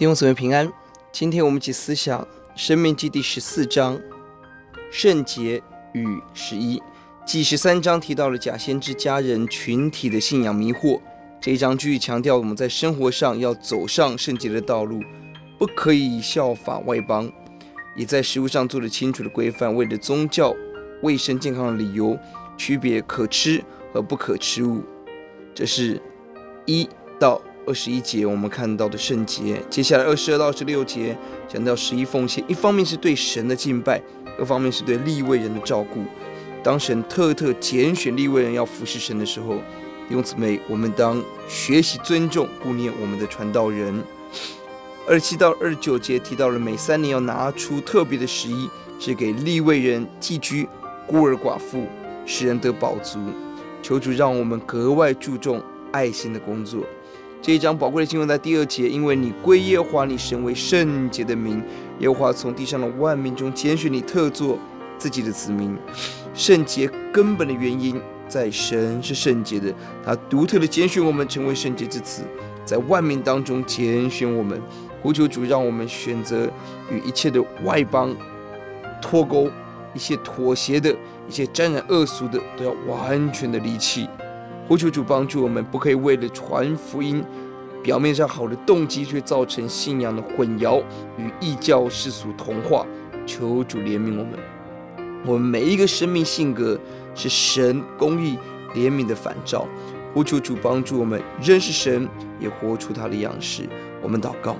弟兄姊妹平安，今天我们一起思想《生命记》第十四章圣洁与十一。第十三章提到了假先知家人群体的信仰迷惑，这一章继续强调我们在生活上要走上圣洁的道路，不可以效法外邦，也在食物上做了清楚的规范，为了宗教卫生健康的理由，区别可吃和不可吃物。这是一到二十一节我们看到的圣洁，接下来二十二到二十六节讲到十一奉献，一方面是对神的敬拜，二方面是对利未人的照顾。当神特特拣选利未人要服侍神的时候，弟兄姊妹，我们当学习尊重、顾念我们的传道人。二七到二九节提到了每三年要拿出特别的十一，是给利未人、寄居、孤儿寡妇，使人得饱足。求主让我们格外注重爱心的工作。这一章宝贵的经文在第二节，因为你归耶和华你神为圣洁的民，耶和华从地上的万民中拣选你，特作自己的子民。圣洁根本的原因在神是圣洁的，他独特的拣选我们成为圣洁之子，在万民当中拣选我们。呼求主让我们选择与一切的外邦脱钩，一切妥协的，一切沾染恶俗的，都要完全的离弃。呼求主帮助我们，不可以为了传福音，表面上好的动机，却造成信仰的混淆与异教世俗同化。求主怜悯我们。我们每一个生命性格是神公义怜悯的反照。呼求主帮助我们认识神，也活出他的样式。我们祷告，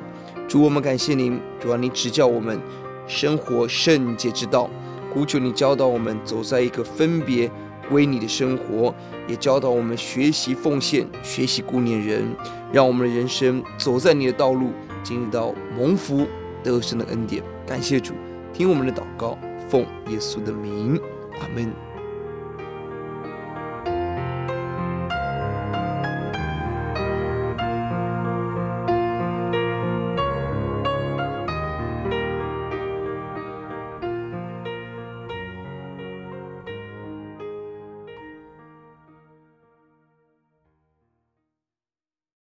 主，我们感谢您，主啊，您指教我们生活圣洁之道。呼求你教导我们走在一个分别。为你的生活，也教导我们学习奉献，学习顾念人，让我们的人生走在你的道路，进入到蒙福得胜的恩典。感谢主，听我们的祷告，奉耶稣的名，阿门。